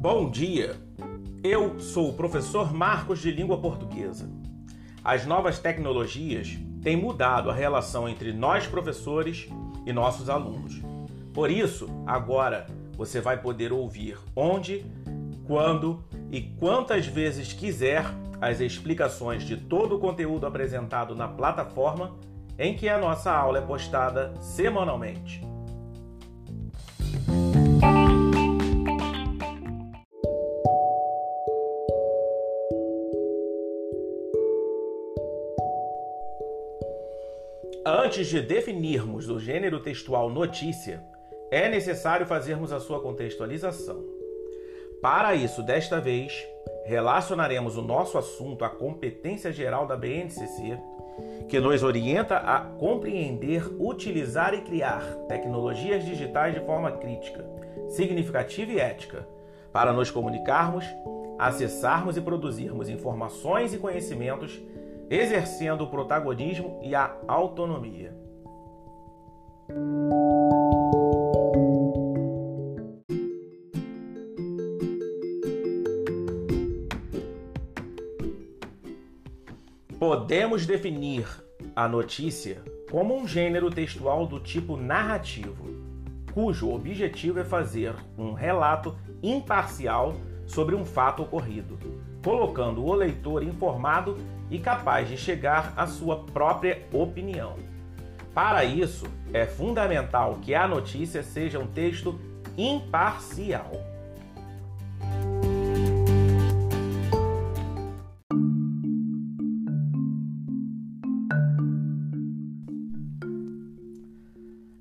Bom dia! Eu sou o professor Marcos de Língua Portuguesa. As novas tecnologias têm mudado a relação entre nós, professores, e nossos alunos. Por isso, agora você vai poder ouvir onde, quando e quantas vezes quiser as explicações de todo o conteúdo apresentado na plataforma em que a nossa aula é postada semanalmente. Antes de definirmos o gênero textual notícia, é necessário fazermos a sua contextualização. Para isso, desta vez, relacionaremos o nosso assunto à competência geral da BNCC, que nos orienta a compreender, utilizar e criar tecnologias digitais de forma crítica, significativa e ética, para nos comunicarmos, acessarmos e produzirmos informações e conhecimentos, exercendo o protagonismo e a autonomia. Podemos definir a notícia como um gênero textual do tipo narrativo, cujo objetivo é fazer um relato imparcial sobre um fato ocorrido, colocando o leitor informado e capaz de chegar à sua própria opinião. Para isso, é fundamental que a notícia seja um texto imparcial.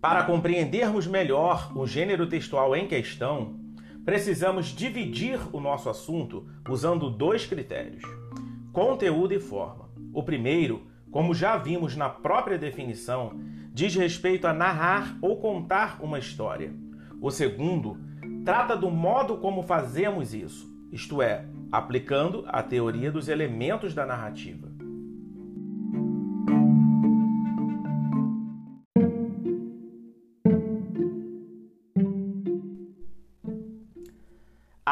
Para compreendermos melhor o gênero textual em questão, precisamos dividir o nosso assunto usando dois critérios: conteúdo e forma. O primeiro, como já vimos na própria definição, diz respeito a narrar ou contar uma história. O segundo, trata do modo como fazemos isso, isto é, aplicando a teoria dos elementos da narrativa.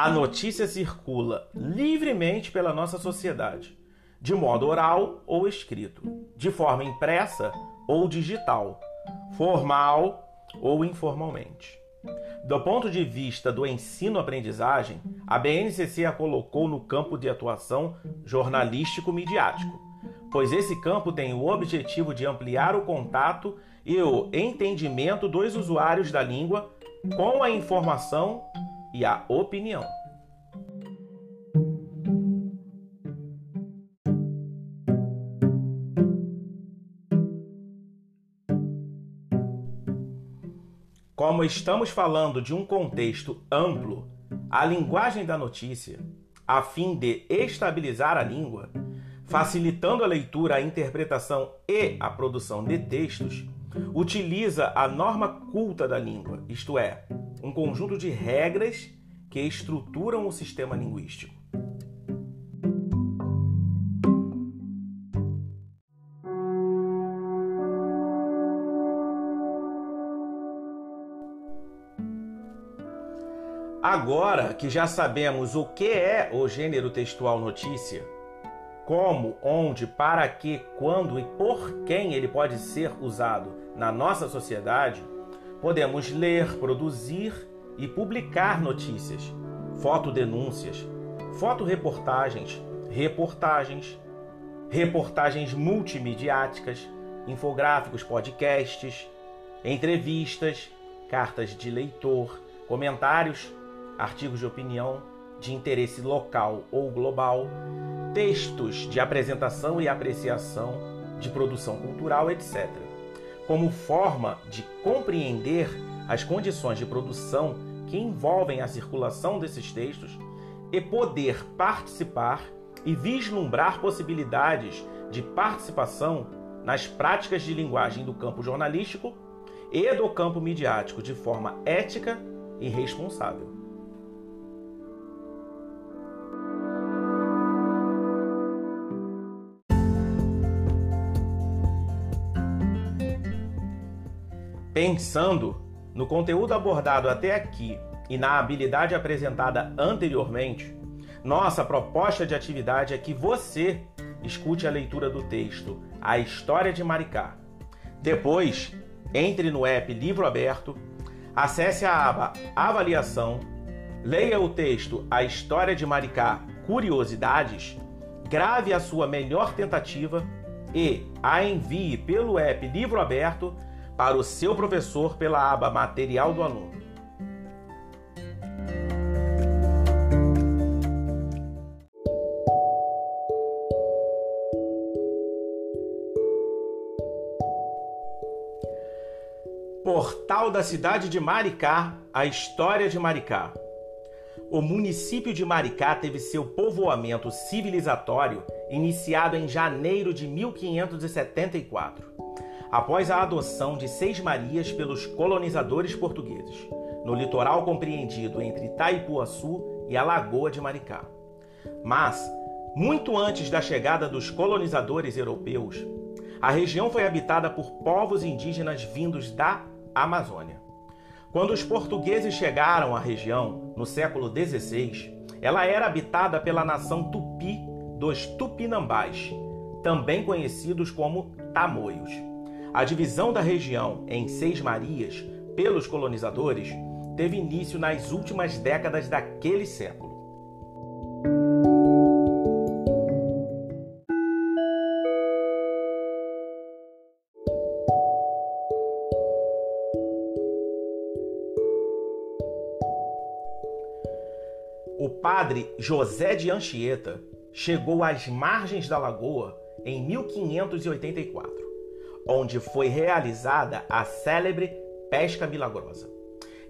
A notícia circula livremente pela nossa sociedade, de modo oral ou escrito, de forma impressa ou digital, formal ou informalmente. Do ponto de vista do ensino-aprendizagem, a BNCC a colocou no campo de atuação jornalístico-midiático, pois esse campo tem o objetivo de ampliar o contato e o entendimento dos usuários da língua com a informação e a opinião. Como estamos falando de um contexto amplo, a linguagem da notícia, a fim de estabilizar a língua, facilitando a leitura, a interpretação e a produção de textos, utiliza a norma culta da língua, isto é, um conjunto de regras que estruturam o sistema linguístico. Agora que já sabemos o que é o gênero textual notícia, como, onde, para que, quando e por quem ele pode ser usado na nossa sociedade, podemos ler, produzir e publicar notícias, fotodenúncias, fotoreportagens, reportagens, reportagens multimediáticas, infográficos, podcasts, entrevistas, cartas de leitor, comentários, artigos de opinião de interesse local ou global, textos de apresentação e apreciação de produção cultural, etc como forma de compreender as condições de produção que envolvem a circulação desses textos e poder participar e vislumbrar possibilidades de participação nas práticas de linguagem do campo jornalístico e do campo midiático de forma ética e responsável. Pensando no conteúdo abordado até aqui e na habilidade apresentada anteriormente, nossa proposta de atividade é que você escute a leitura do texto A História de Maricá. Depois, entre no app Livro Aberto, acesse a aba Avaliação, leia o texto A História de Maricá Curiosidades, grave a sua melhor tentativa e a envie pelo app Livro Aberto para o seu professor pela aba Material do Aluno. Portal da cidade de Maricá, a história de Maricá. O município de Maricá teve seu povoamento civilizatório iniciado em janeiro de 1574, após a adoção de Seis Marias pelos colonizadores portugueses, no litoral compreendido entre Itaipuaçu e a Lagoa de Maricá. Mas, muito antes da chegada dos colonizadores europeus, a região foi habitada por povos indígenas vindos da Amazônia. Quando os portugueses chegaram à região no século XVI, ela era habitada pela nação tupi dos Tupinambás, também conhecidos como Tamoios. A divisão da região em Seis Marias pelos colonizadores teve início nas últimas décadas daquele século. O padre José de Anchieta chegou às margens da lagoa em 1584, onde foi realizada a célebre pesca milagrosa.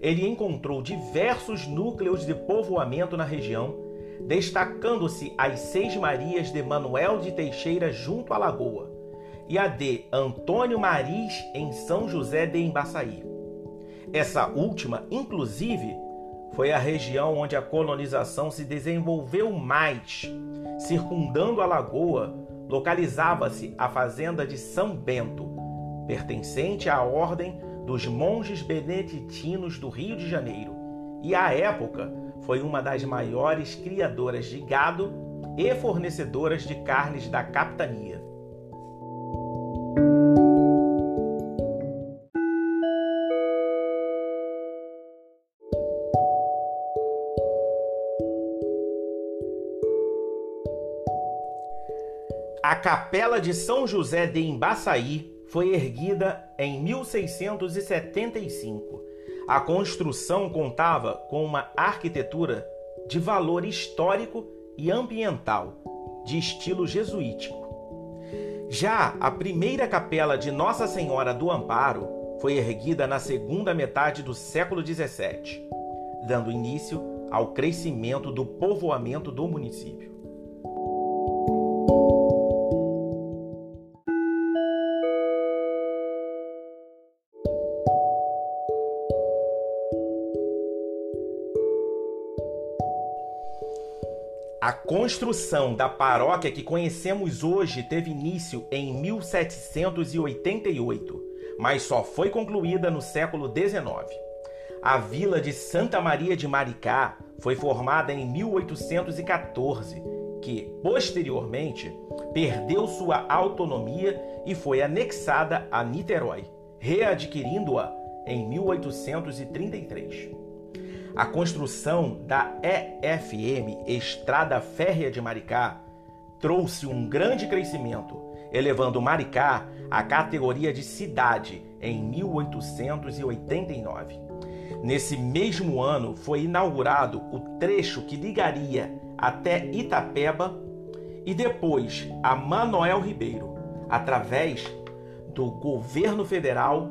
Ele encontrou diversos núcleos de povoamento na região, destacando-se as Seis Marias de Manuel de Teixeira junto à lagoa e a de Antônio Maris em São José de Embaçaí. Essa última, inclusive, foi a região onde a colonização se desenvolveu mais. Circundando a lagoa, localizava-se a fazenda de São Bento, pertencente à ordem dos monges beneditinos do Rio de Janeiro, e à época foi uma das maiores criadoras de gado e fornecedoras de carnes da capitania. A Capela de São José de Embaçaí foi erguida em 1675. A construção contava com uma arquitetura de valor histórico e ambiental, de estilo jesuítico. Já a primeira capela de Nossa Senhora do Amparo foi erguida na segunda metade do século XVII, dando início ao crescimento do povoamento do município. A construção da paróquia que conhecemos hoje teve início em 1788, mas só foi concluída no século XIX. A vila de Santa Maria de Maricá foi formada em 1814, que, posteriormente, perdeu sua autonomia e foi anexada a Niterói, readquirindo-a em 1833. A construção da EFM, Estrada Férrea de Maricá, trouxe um grande crescimento, elevando Maricá à categoria de cidade em 1889. Nesse mesmo ano foi inaugurado o trecho que ligaria até Itapeba e depois a Manoel Ribeiro. Através do governo federal,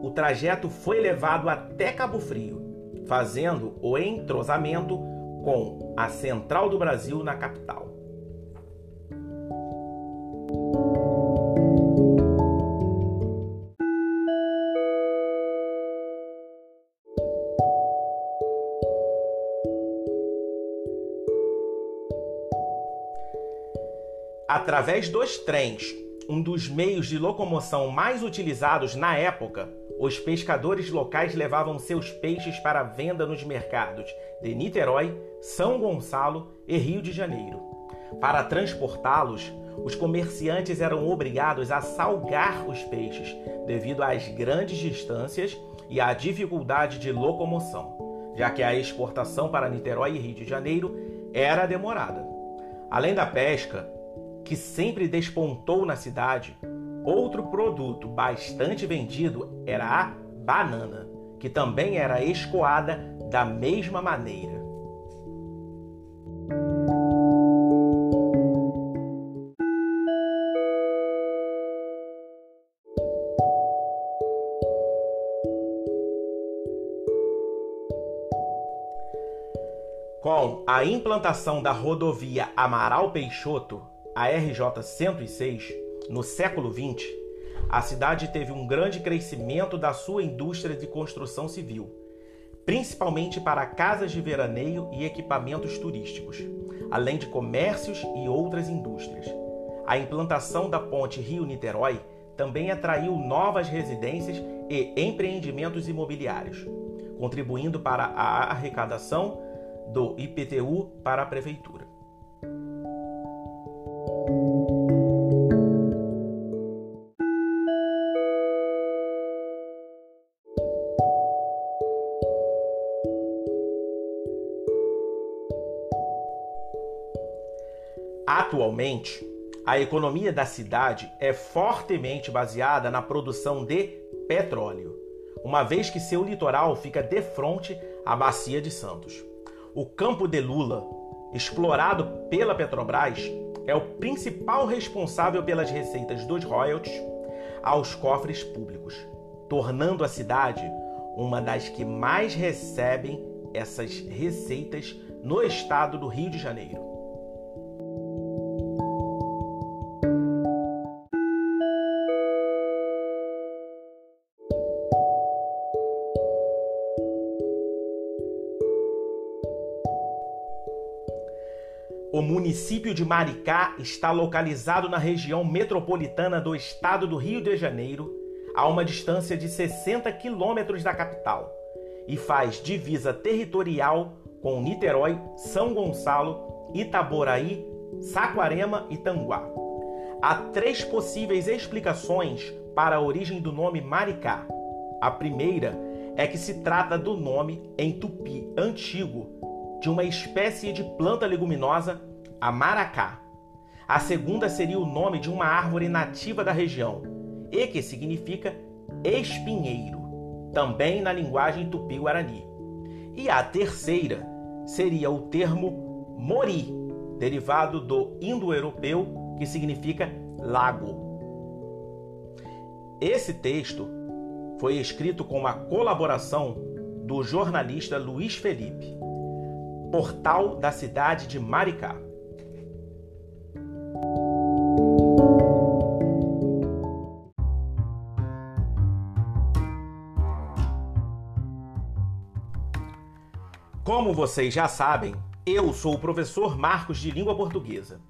o trajeto foi levado até Cabo Frio fazendo o entrosamento com a Central do Brasil na capital. Através dos trens, um dos meios de locomoção mais utilizados na época, os pescadores locais levavam seus peixes para venda nos mercados de Niterói, São Gonçalo e Rio de Janeiro. Para transportá-los, os comerciantes eram obrigados a salgar os peixes devido às grandes distâncias e à dificuldade de locomoção, já que a exportação para Niterói e Rio de Janeiro era demorada. Além da pesca, que sempre despontou na cidade, outro produto bastante vendido era a banana, que também era escoada da mesma maneira. Com a implantação da rodovia Amaral Peixoto, a RJ 106, no século 20, a cidade teve um grande crescimento da sua indústria de construção civil, principalmente para casas de veraneio e equipamentos turísticos, além de comércios e outras indústrias. A implantação da ponte Rio-Niterói também atraiu novas residências e empreendimentos imobiliários, contribuindo para a arrecadação do IPTU para a Prefeitura. Atualmente, a economia da cidade é fortemente baseada na produção de petróleo, uma vez que seu litoral fica de frente à Bacia de Santos. O campo de Lula, explorado pela Petrobras, é o principal responsável pelas receitas dos royalties aos cofres públicos, tornando a cidade uma das que mais recebem essas receitas no estado do Rio de Janeiro. O município de Maricá está localizado na região metropolitana do estado do Rio de Janeiro, a uma distância de 60 quilômetros da capital, e faz divisa territorial com Niterói, São Gonçalo, Itaboraí, Saquarema e Tanguá. Há três possíveis explicações para a origem do nome Maricá. A primeira é que se trata do nome em tupi antigo de uma espécie de planta leguminosa, a maracá. A segunda seria o nome de uma árvore nativa da região e que significa espinheiro, também na linguagem tupi-guarani. E a terceira seria o termo mori, derivado do indo-europeu, que significa lago. Esse texto foi escrito com a colaboração do jornalista Luiz Felipe portal da cidade de Maricá. Como vocês já sabem, eu sou o professor Marcos de Língua Portuguesa.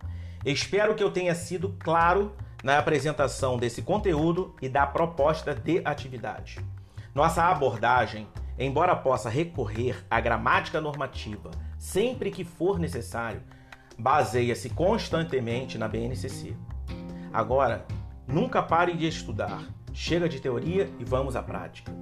Espero que eu tenha sido claro na apresentação desse conteúdo e da proposta de atividade. Nossa abordagem, embora possa recorrer à gramática normativa sempre que for necessário, baseia-se constantemente na BNCC. Agora, nunca pare de estudar. Chega de teoria e vamos à prática.